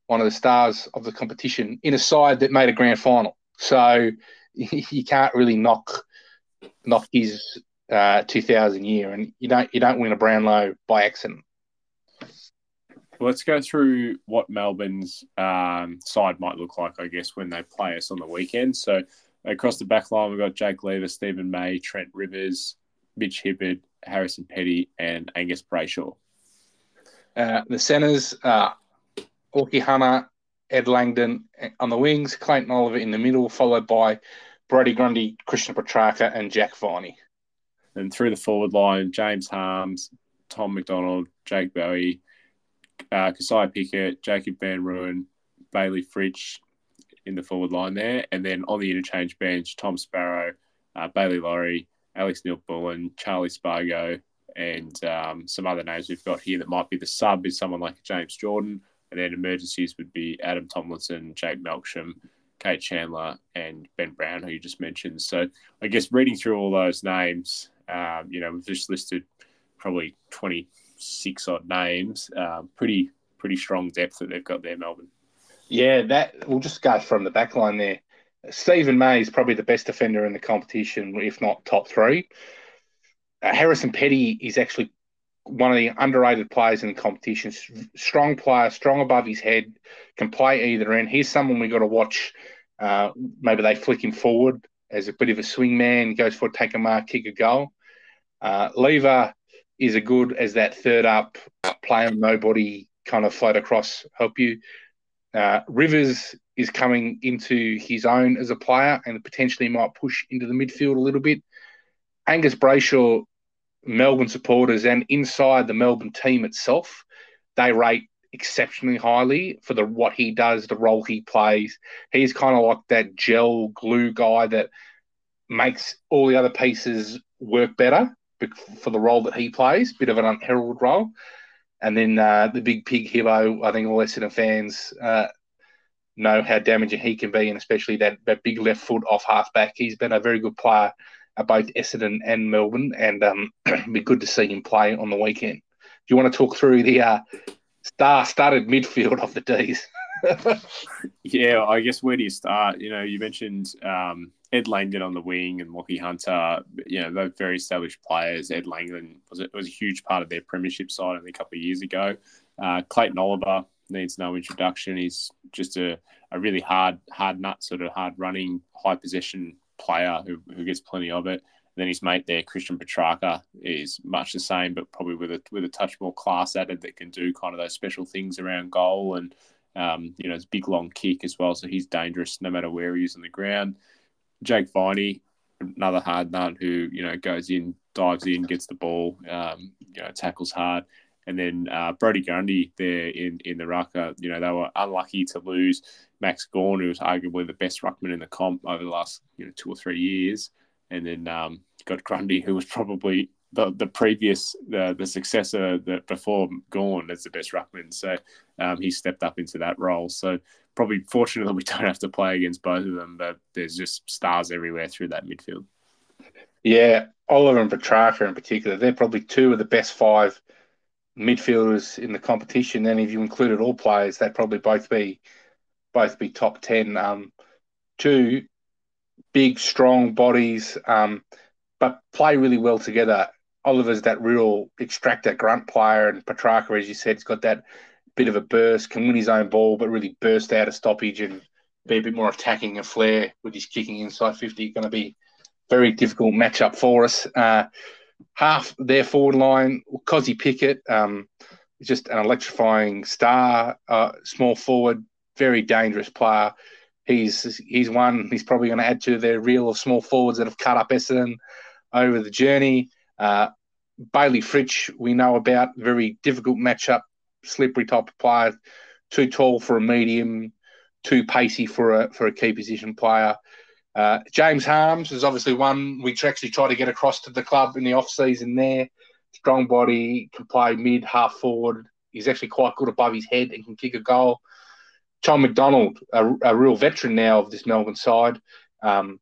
one of the stars of the competition in a side that made a grand final. So *laughs* you can't really knock knock his uh, 2000 year, and you don't you don't win a Brownlow by accident. Let's go through what Melbourne's um, side might look like, I guess, when they play us on the weekend. So across the back line, we've got Jake Lever, Stephen May, Trent Rivers, Mitch Hibberd, Harrison Petty, and Angus Brayshaw. Uh, the centres are Orky Hunter, Ed Langdon on the wings, Clayton Oliver in the middle, followed by Brodie Grundy, Christian Petracca, and Jack Viney. And through the forward line, James Harmes, Tom McDonald, Jake Bowey, uh, Kysaiah Pickett, Jacob Van Rooyen, Bayley Fritsch in the forward line there. And then on the interchange bench, Tom Sparrow, uh, Bailey Laurie, Alex Neal-Bullen, Charlie Spargo, and um, some other names we've got here that might be the sub is someone like James Jordan. And then emergencies would be Adam Tomlinson, Jake Melksham, Kade Chandler, and Ben Brown, who you just mentioned. So I guess reading through all those names, um, you know, we've just listed probably 26 odd names. Um, pretty pretty strong depth that they've got there, Melbourne. Yeah, that we'll just go from the back line there. Stephen May is probably the best defender in the competition, if not top three. Uh, Harrison Petty is actually one of the underrated players in the competition. Strong player, strong above his head, can play either end. Here's someone we got to watch. Uh, maybe they flick him forward as a bit of a swing man, goes for a take a mark, kick a goal. Uh, Lever is a good as that third up player, nobody kind of float across, help you. Uh, Rivers is coming into his own as a player and potentially might push into the midfield a little bit. Angus Brayshaw Melbourne supporters and inside the Melbourne team itself, they rate exceptionally highly for the what he does, the role he plays. He's kind of like that gel glue guy that makes all the other pieces work better for the role that he plays, bit of an unheralded role. And then uh, the big pig Hibbo, I think all Essendon fans uh, know how damaging he can be, and especially that, that big left foot off halfback. He's been a very good player at both Essendon and Melbourne, and um, *clears throat* be good to see him play on the weekend. Do you want to talk through the uh, star-studded midfield of the D's? *laughs* yeah, I guess where do you start? You know, you mentioned um, Ed Langdon on the wing and Lachie Hunter. You know, they're very established players. Ed Langdon was a, was a huge part of their premiership side only a couple of years ago. Uh, Clayton Oliver needs no introduction. He's just a, a really hard hard nut, sort of hard running, high possession player who, who gets plenty of it. Then his mate there, Christian Petracca, is much the same, but probably with a with a touch more class added that can do kind of those special things around goal and um, you know, it's big long kick as well, so he's dangerous no matter where he is on the ground. Jake Viney, another hard nut who you know goes in, dives in, gets the ball, um, you know, tackles hard. And then uh, Brodie Grundy there in, in the rucker, you know, they were unlucky to lose Max Gawn, who was arguably the best ruckman in the comp over the last you know two or three years. And then um, got Grundy, who was probably the, the previous the, the successor that before Gawn as the best ruckman. So um, he stepped up into that role. So probably fortunately *laughs* we don't have to play against both of them, but there's just stars everywhere through that midfield. Yeah, Oliver and Petracca in particular, they're probably two of the best five midfielders in the competition. And if you included all players, they'd probably both be both be top ten. Um, two big, strong bodies, um, but play really well together. Oliver's that real extractor grunt player, and Petracca, as you said, he's got that bit of a burst, can win his own ball, but really burst out of stoppage and be a bit more attacking and flair with his kicking inside 50. Going to be very difficult matchup for us. Uh, half their forward line, Kozzy Pickett, um, just an electrifying star, uh, small forward, very dangerous player. He's he's one. He's probably going to add to their reel of small forwards that have cut up Essendon over the journey. Uh, Bayley Fritsch, we know about very difficult matchup slippery type of player, too tall for a medium, too pacey for a for a key position player. Uh, James Harmes is obviously one we actually try to get across to the club in the off season. There, strong body, can play mid, half forward. He's actually quite good above his head and can kick a goal. Tom McDonald, a, a real veteran now of this Melbourne side, um,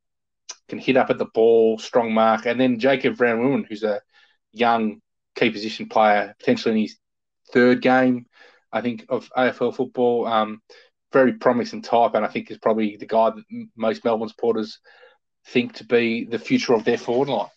can hit up at the ball, strong mark. And then Jacob Rooyen, who's a young key position player, potentially in his third game, I think, of AFL football. Um, very promising type, and I think is probably the guy that most Melbourne supporters think to be the future of their forward line.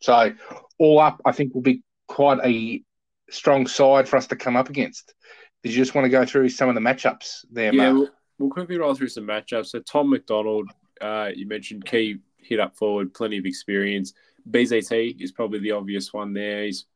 So, all up, I think will be quite a strong side for us to come up against. Did you just want to go through some of the matchups there, yeah? We'll, we'll quickly roll through some matchups. So, Tom McDonald, uh, you mentioned key hit up forward, plenty of experience. BZT is probably the obvious one there. He's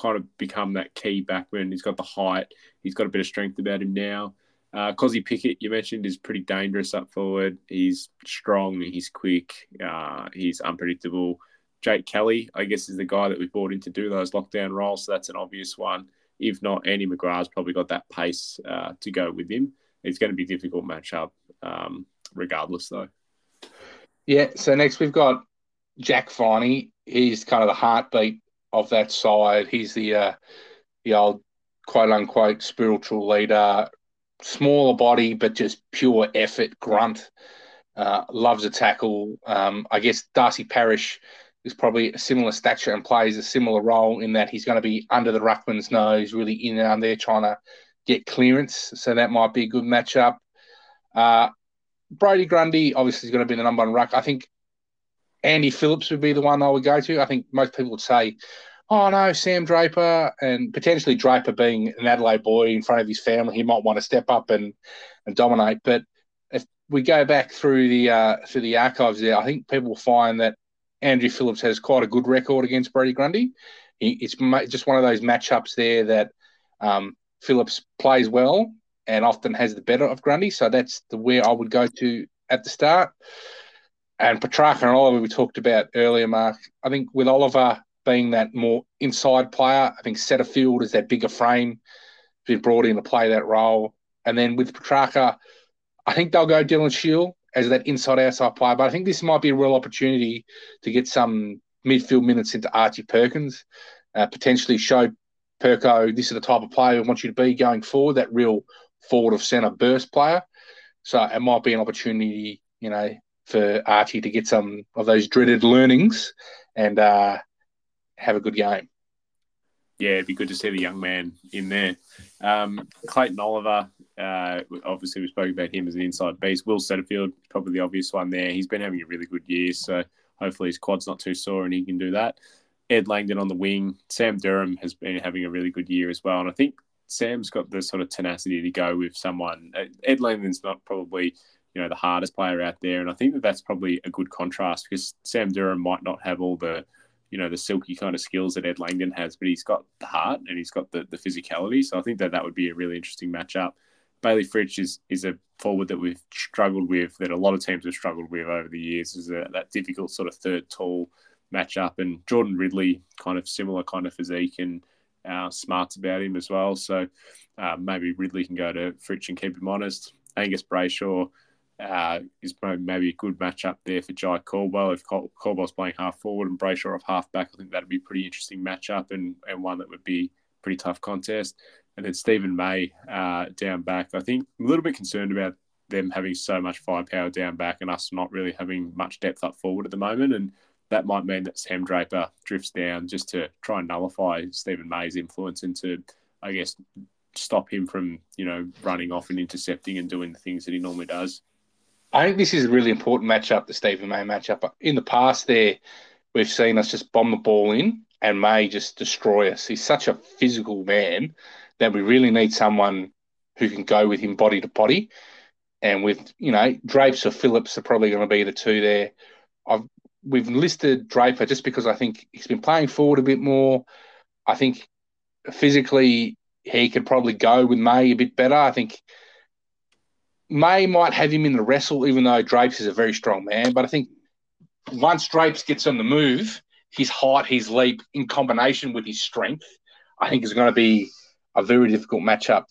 kind of become that key backman. He's got the height. He's got a bit of strength about him now. Uh, Kozzy Pickett, you mentioned, is pretty dangerous up forward. He's strong. He's quick. Uh, he's unpredictable. Jake Kelly, I guess, is the guy that we brought in to do those lockdown roles. So that's an obvious one. If not, Andy McGrath's probably got that pace uh, to go with him. It's going to be a difficult matchup, um, regardless, though. Yeah. So next we've got Jack Viney. He's kind of the heartbeat of that side. He's the uh, the old quote unquote spiritual leader, smaller body but just pure effort, grunt. Uh, loves a tackle. Um, I guess Darcy Parish is probably a similar stature and plays a similar role in that he's going to be under the ruckman's nose, really in and there trying to get clearance. So that might be a good matchup. Uh, Brodie Grundy obviously is going to be the number one ruck. I think Andy Phillips would be the one I would go to. I think most people would say, oh no, Sam Draper, and potentially Draper being an Adelaide boy in front of his family, he might want to step up and, and dominate. But if we go back through the uh, through the archives there, I think people will find that Andrew Phillips has quite a good record against Brodie Grundy. He, it's just one of those matchups there that um, Phillips plays well and often has the better of Grundy. So that's the where I would go to at the start and Petracca and Oliver we talked about earlier, Mark. I think with Oliver being that more inside player, I think Setterfield is that bigger frame, been brought in to play that role. And then with Petracca, I think they'll go Dylan Shiel as that inside outside player. But I think this might be a real opportunity to get some midfield minutes into Archie Perkins, uh, potentially show Perko this is the type of player we want you to be going forward, that real forward of centre burst player. So it might be an opportunity, you know, for Archie to get some of those dreaded learnings and uh, have a good game. Yeah, it'd be good to see the young man in there. Um, Clayton Oliver, uh, obviously we spoke about him as an inside beast. Will Setterfield, probably the obvious one there. He's been having a really good year, so hopefully his quad's not too sore and he can do that. Ed Langdon on the wing. Sam Durham has been having a really good year as well, and I think Sam's got the sort of tenacity to go with someone. Uh, Ed Langdon's not probably you know the hardest player out there, and I think that that's probably a good contrast because Sam Durham might not have all the you know the silky kind of skills that Ed Langdon has, but he's got the heart and he's got the, the physicality. So I think that that would be a really interesting matchup. Bayley Fritsch is is a forward that we've struggled with, that a lot of teams have struggled with over the years, is a, that difficult sort of third tall matchup. And Jordan Ridley, kind of similar kind of physique and uh, smarts about him as well. So uh, maybe Ridley can go to Fritsch and keep him honest. Angus Brayshaw uh, is maybe a good matchup there for Jai Caldwell. If Caldwell's playing half forward and Brayshaw off half back, I think that'd be a pretty interesting matchup and, and one that would be pretty tough contest. And then Stephen May uh, down back. I think I'm a little bit concerned about them having so much firepower down back and us not really having much depth up forward at the moment. And that might mean that Sam Draper drifts down just to try and nullify Stephen May's influence and to, I guess, stop him from, you know, running off and intercepting and doing the things that he normally does. I think this is a really important matchup, the Stephen May matchup. In the past, there we've seen us just bomb the ball in and May just destroy us. He's such a physical man that we really need someone who can go with him body to body. And with you know Drapes or Phillips are probably going to be the two there. I've we've listed Draper just because I think he's been playing forward a bit more. I think physically he could probably go with May a bit better. I think May might have him in the wrestle, even though Drapes is a very strong man. But I think once Drapes gets on the move, his height, his leap, in combination with his strength, I think is going to be a very difficult matchup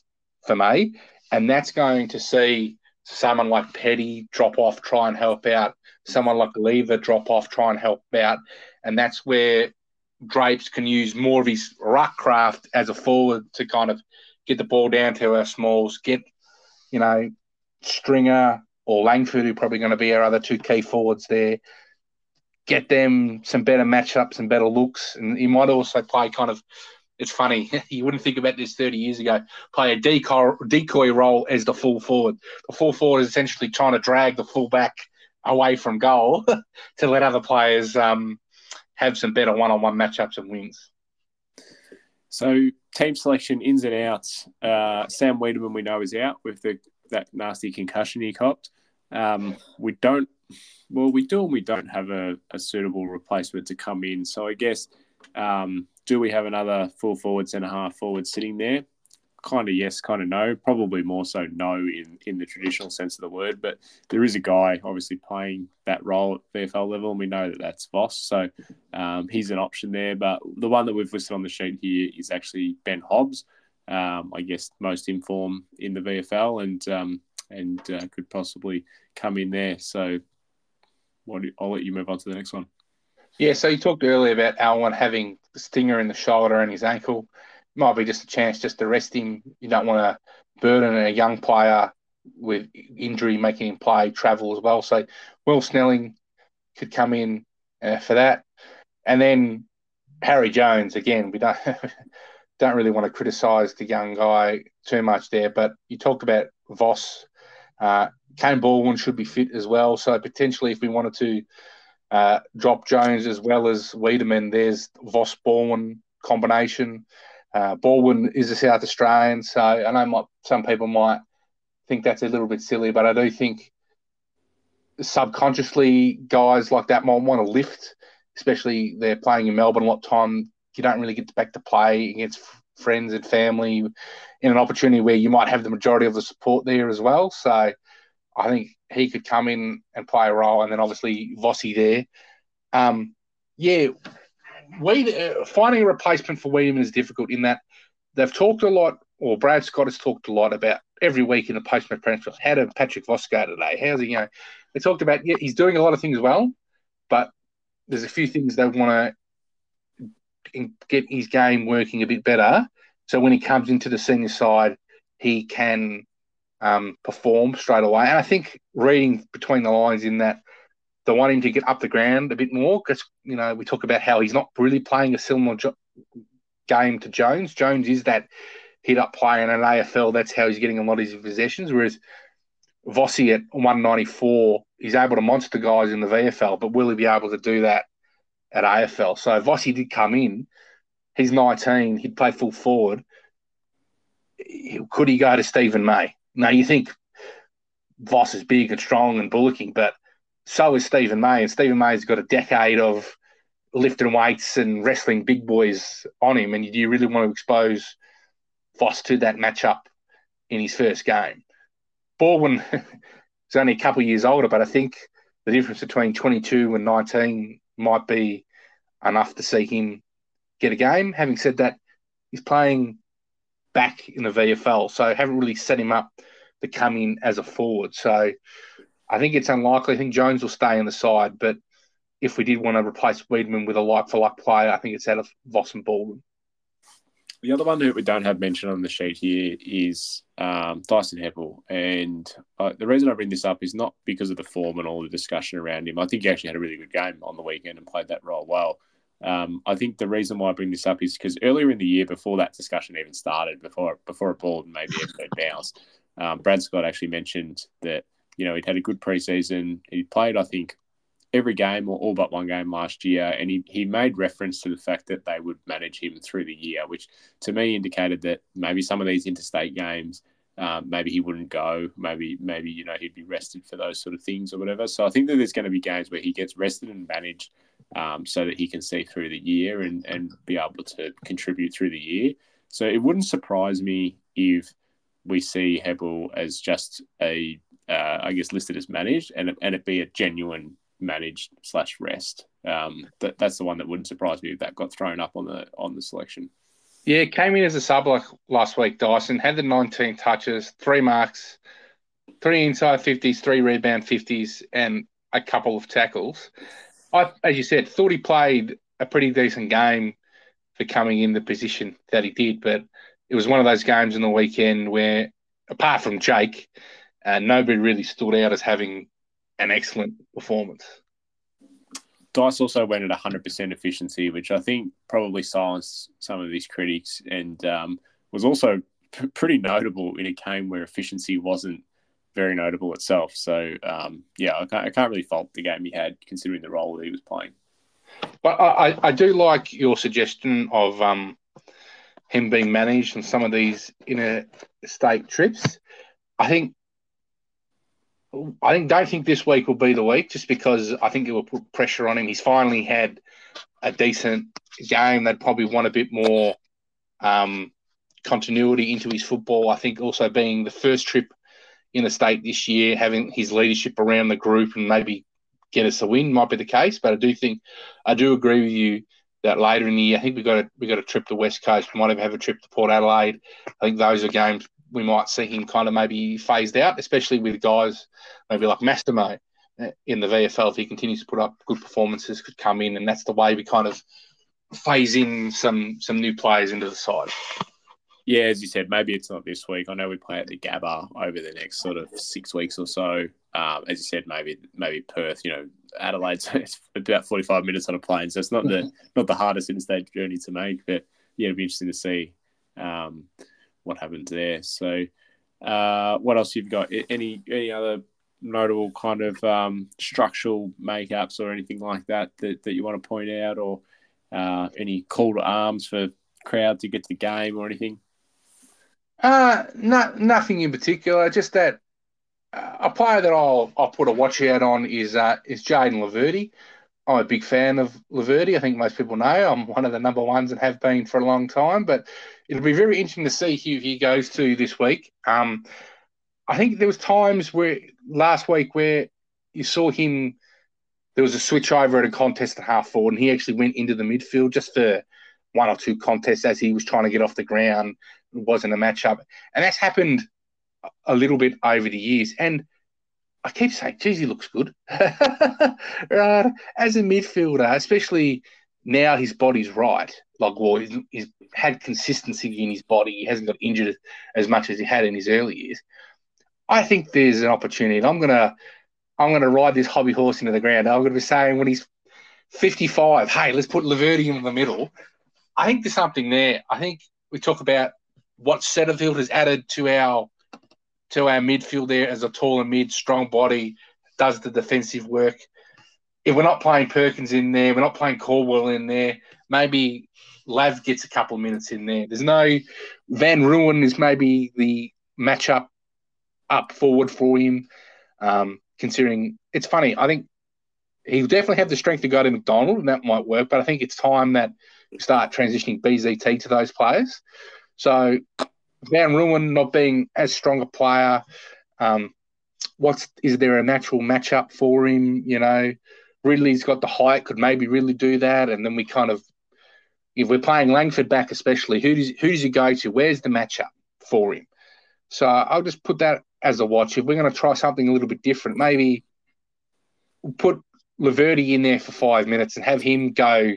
for May. And that's going to see someone like Petty drop off, try and help out. Someone like Lever drop off, try and help out. And that's where Drapes can use more of his ruck craft as a forward to kind of get the ball down to our smalls, get, you know, Stringer or Langford, who are probably going to be our other two key forwards there. Get them some better matchups and better looks. And he might also play kind of, it's funny, *laughs* you wouldn't think about this 30 years ago, play a decoy, decoy role as the full forward. The full forward is essentially trying to drag the full back away from goal *laughs* to let other players um, have some better one on one matchups and wins. So, team selection ins and outs. Uh, Sam Weideman, we know, is out with the that nasty concussion he copped. Um, we don't, well, we do and we don't have a, a, suitable replacement to come in. So I guess, um, do we have another full forward, centre half forward sitting there? Kind of yes, kind of no. Probably more so no in, in the traditional sense of the word. But there is a guy obviously playing that role at VFL level, and we know that that's Voss. So um, he's an option there. But the one that we've listed on the sheet here is actually Ben Hobbs um, I guess, most informed in the VFL and um, and uh, could possibly come in there. So what, I'll let you move on to the next one. Yeah, so you talked earlier about Alwyn having the stinger in the shoulder and his ankle. Might be just a chance just to rest him. You don't want to burden a young player with injury, making him play travel as well. So Will Snelling could come in uh, for that. And then Harry Jones, again, we don't *laughs* don't really want to criticise the young guy too much there, but you talk about Voss. Uh, Kaine Baldwin should be fit as well. So potentially, if we wanted to uh, drop Jones as well as Weideman, there's Voss Baldwin combination. Uh, Baldwin is a South Australian, so I know my, some people might think that's a little bit silly, but I do think subconsciously guys like that might want to lift, especially they're playing in Melbourne a lot of time you don't really get back to play against friends and family in an opportunity where you might have the majority of the support there as well. So I think he could come in and play a role, and then obviously Vossi there. Um, yeah, we uh, finding a replacement for William is difficult in that they've talked a lot, or Brad Scott has talked a lot about every week in the post match How did Patrick Voss go today? How's he? You know, they talked about yeah, he's doing a lot of things well, but there's a few things they want to get his game working a bit better. So when he comes into the senior side, he can um, perform straight away. And I think reading between the lines in that they want him to get up the ground a bit more because you know we talk about how he's not really playing a similar jo- game to Jones. Jones is that hit up player in an AFL. That's how he's getting a lot of his possessions. Whereas Vossi at 194, he's able to monster guys in the VFL, but will he be able to do that at AFL? So Vossi did come in. He's 19. He'd play full forward. Could he go to Stephen May? Now you think Voss is big and strong and bullocking, but so is Stephen May, and Stephen May's got a decade of lifting weights and wrestling big boys on him, and do you really want to expose Voss to that matchup in his first game? Baldwin *laughs* is only a couple of years older, but I think the difference between 22 and 19 might be enough to see him get a game. Having said that, he's playing back in the VFL, so haven't really set him up to come in as a forward. So I think it's unlikely. I think Jones will stay on the side, but if we did want to replace Weideman with a like for like player, I think it's out of Voss and Baldwin. The other one that we don't have mentioned on the sheet here is um, Dyson Heppell. And uh, the reason I bring this up is not because of the form and all the discussion around him. I think he actually had a really good game on the weekend and played that role well. Um, I think the reason why I bring this up is because earlier in the year, before that discussion even started, before before a ball maybe episode bounced, um, Brad Scott actually mentioned that you know he'd had a good preseason. He played, I think, every game or all but one game last year, and he, he made reference to the fact that they would manage him through the year, which to me indicated that maybe some of these interstate games, um, maybe he wouldn't go, maybe maybe you know he'd be rested for those sort of things or whatever. So I think that there's going to be games where he gets rested and managed, um, so that he can see through the year and and be able to contribute through the year. So it wouldn't surprise me if we see Heppell as just a, uh, I guess, listed as managed, and and it be a genuine managed slash rest. Um, that that's the one that wouldn't surprise me if that got thrown up on the on the selection. Yeah, came in as a sub like last week. Dyson had the 19 touches, three marks, three inside 50s, three rebound 50s, and a couple of tackles. I, as you said, thought he played a pretty decent game for coming in the position that he did, but it was one of those games in the weekend where, apart from Jake, uh, nobody really stood out as having an excellent performance. Dice also went at 100% efficiency, which I think probably silenced some of his critics and um, was also p- pretty notable in a game where efficiency wasn't very notable itself. So, um, yeah, I can't, I can't, really fault the game he had considering the role that he was playing. But I, I do like your suggestion of um, him being managed on some of these interstate trips. I think I think don't think this week will be the week just because I think it will put pressure on him. He's finally had a decent game. They'd probably want a bit more um, continuity into his football. I think also being the first trip in the state this year, having his leadership around the group and maybe get us a win might be the case. But I do think I do agree with you that later in the year, I think we got a, we got a trip to West Coast. We might even have a trip to Port Adelaide. I think those are games we might see him kind of maybe phased out, especially with guys maybe like Massimo uh, in the VFL. If he continues to put up good performances, could come in, and that's the way we kind of phase in some some new players into the side. Yeah, as you said, maybe it's not this week. I know we play at the Gabba over the next sort of six weeks or so. Um, as you said, maybe maybe Perth. You know, Adelaide's about forty five minutes on a plane, so it's not the *laughs* not the hardest interstate journey to make. But yeah, it'd be interesting to see. Um, what happens there. So, uh, what else you've got? Any any other notable kind of um, structural makeups or anything like that, that that you want to point out, or uh, any call to arms for crowd to get to the game or anything? Uh, not nothing in particular. Just that uh, a player that I'll I'll put a watch out on is uh, is Jayden Laverde. I'm a big fan of Laverde. I think most people know I'm one of the number ones and have been for a long time. But it'll be very interesting to see who he goes to this week. Um, I think there was times where last week where you saw him. There was a switch over at a contest at half forward, and he actually went into the midfield just for one or two contests as he was trying to get off the ground. It wasn't a matchup, and that's happened a little bit over the years. And I keep saying, geez, he looks good. *laughs* As a midfielder, especially now his body's right. Like, well, he's, he's, had consistency in his body. He hasn't got injured as much as he had in his early years. I think there's an opportunity. And I'm gonna I'm gonna ride this hobby horse into the ground. I'm gonna be saying when he's 55, hey, let's put Laverde in the middle. I think there's something there. I think we talk about what Setterfield has added to our to our midfield there as a taller mid, strong body, does the defensive work. If we're not playing Perkins in there, we're not playing Caldwell in there, maybe Lav gets a couple of minutes in there. There's no Van Rooyen is maybe the matchup up forward for him. Um, considering it's funny, I think he'll definitely have the strength to go to McDonald, and that might work. But I think it's time that we start transitioning BZT to those players. So Van Rooyen not being as strong a player, um, what's is there a natural matchup for him? You know, Ridley's got the height, could maybe really do that, and then we kind of, if we're playing Langford back, especially, who does who does he go to? Where's the matchup for him? So I'll just put that as a watch. If we're going to try something a little bit different, maybe put Laverde in there for five minutes and have him go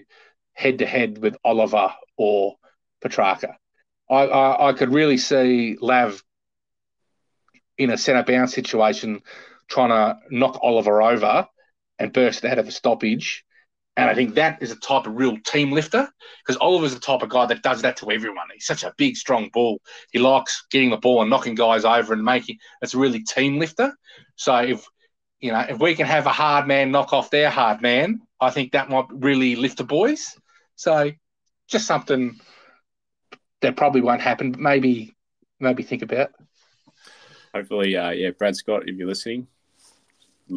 head to head with Oliver or Petracca. I, I, I could really see Lav in a centre bounce situation trying to knock Oliver over and burst out of a stoppage. And I think that is a type of real team lifter because Oliver's the type of guy that does that to everyone. He's such a big, strong bull. He likes getting the ball and knocking guys over and making it's a really team lifter. So if you know if we can have a hard man knock off their hard man, I think that might really lift the boys. So just something that probably won't happen, but maybe maybe think about. Hopefully, uh, yeah, Brad Scott, if you're listening,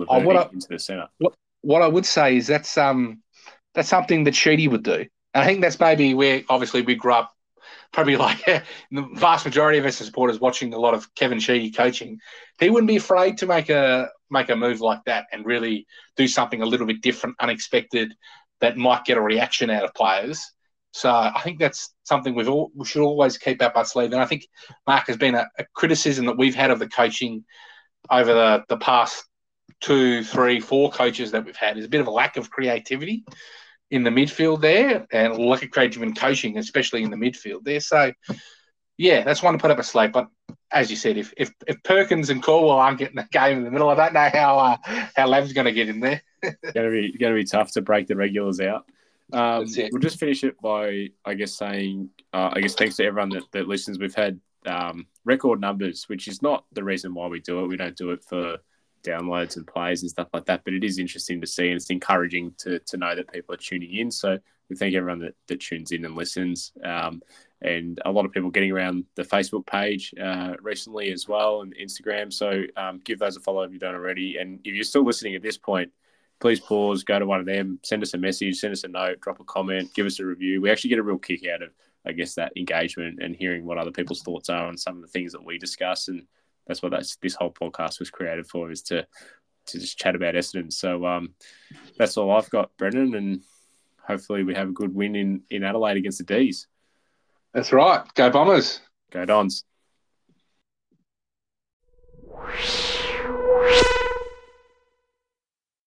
Oh, what I- into the centre. What what I would say is that's um that's something that Sheedy would do. And I think that's maybe where obviously we grew up probably like *laughs* the vast majority of us supporters watching a lot of Kevin Sheedy coaching. He wouldn't be afraid to make a make a move like that and really do something a little bit different, unexpected, that might get a reaction out of players. So I think that's something we've all, we should always keep up our sleeve. And I think Mark has been a, a criticism that we've had of the coaching over the, the past two, three, four coaches that we've had is a bit of a lack of creativity in the midfield there and a lack of creativity in coaching, especially in the midfield there. So yeah, that's one to put up a slate. But as you said, if if, if Perkins and Caldwell aren't getting the game in the middle, I don't know how uh, how Lav's going to get in there. *laughs* gonna be gonna be tough to break the regulars out. Um, we'll just finish it by, I guess, saying, uh, I guess, thanks to everyone that, that listens. We've had um, record numbers, which is not the reason why we do it. We don't do it for downloads and plays and stuff like that. But it is interesting to see, and it's encouraging to to know that people are tuning in. So we thank everyone that, that tunes in and listens. Um, and a lot of people getting around the Facebook page uh, recently as well and Instagram. So um, give those a follow if you don't already. And if you're still listening at this point, please pause, go to one of them, send us a message, send us a note, drop a comment, give us a review. We actually get a real kick out of, I guess, that engagement and hearing what other people's thoughts are on some of the things that we discuss. And that's what that's this whole podcast was created for is to to just chat about Essendon. So um, that's all I've got, Brendan, and hopefully we have a good win in in Adelaide against the D's. That's right. Go Bombers. Go Dons.